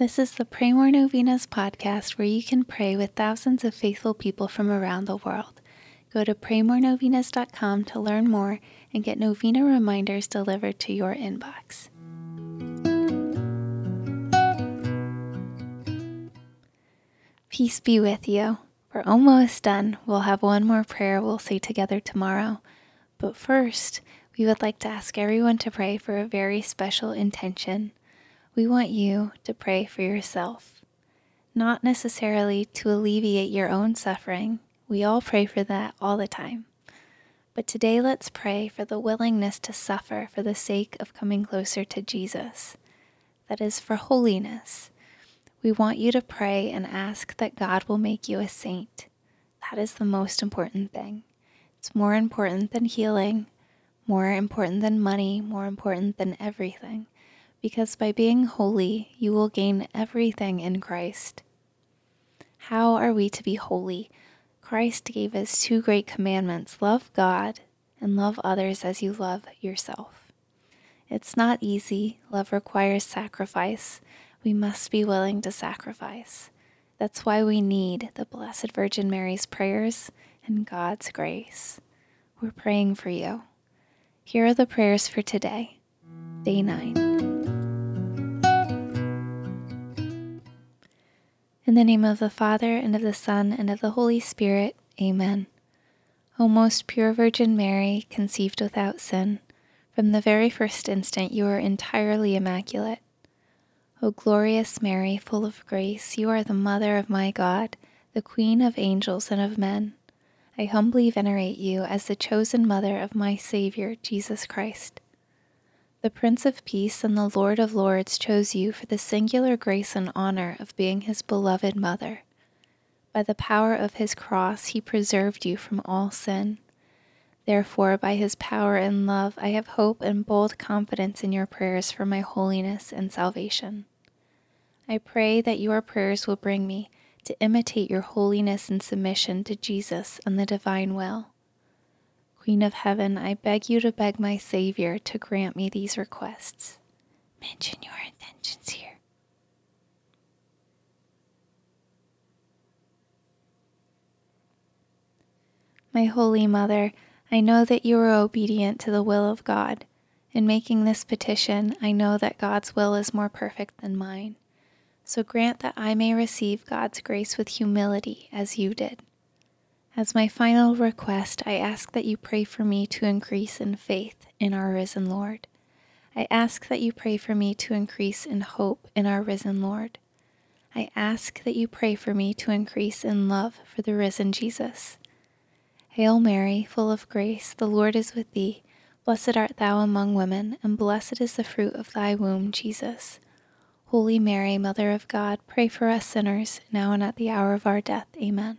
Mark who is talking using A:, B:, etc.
A: This is the Pray More Novenas podcast where you can pray with thousands of faithful people from around the world. Go to praymorenovenas.com to learn more and get novena reminders delivered to your inbox. Peace be with you. We're almost done. We'll have one more prayer we'll say together tomorrow. But first, we would like to ask everyone to pray for a very special intention we want you to pray for yourself, not necessarily to alleviate your own suffering. We all pray for that all the time. But today, let's pray for the willingness to suffer for the sake of coming closer to Jesus. That is for holiness. We want you to pray and ask that God will make you a saint. That is the most important thing. It's more important than healing, more important than money, more important than everything because by being holy, you will gain everything in Christ. How are we to be holy? Christ gave us two great commandments love God and love others as you love yourself. It's not easy. Love requires sacrifice. We must be willing to sacrifice. That's why we need the Blessed Virgin Mary's prayers and God's grace. We're praying for you. Here are the prayers for today, day 9. In the name of the Father, and of the Son, and of the Holy Spirit. Amen. O most pure Virgin Mary, conceived without sin, from the very first instant you are entirely immaculate. O glorious Mary, full of grace, you are the Mother of my God, the Queen of angels and of men. I humbly venerate you as the chosen Mother of my Savior, Jesus Christ. The Prince of Peace and the Lord of Lords chose you for the singular grace and honor of being his beloved mother. By the power of his cross, he preserved you from all sin. Therefore, by his power and love, I have hope and bold confidence in your prayers for my holiness and salvation. I pray that your prayers will bring me to imitate your holiness and submission to Jesus and the divine will. Queen of Heaven, I beg you to beg my Savior to grant me these requests. Mention your intentions here. My Holy Mother, I know that you are obedient to the will of God. In making this petition, I know that God's will is more perfect than mine. So grant that I may receive God's grace with humility as you did. As my final request, I ask that you pray for me to increase in faith in our risen Lord. I ask that you pray for me to increase in hope in our risen Lord. I ask that you pray for me to increase in love for the risen Jesus. Hail Mary, full of grace, the Lord is with thee. Blessed art thou among women, and blessed is the fruit of thy womb, Jesus. Holy Mary, Mother of God, pray for us sinners, now and at the hour of our death. Amen.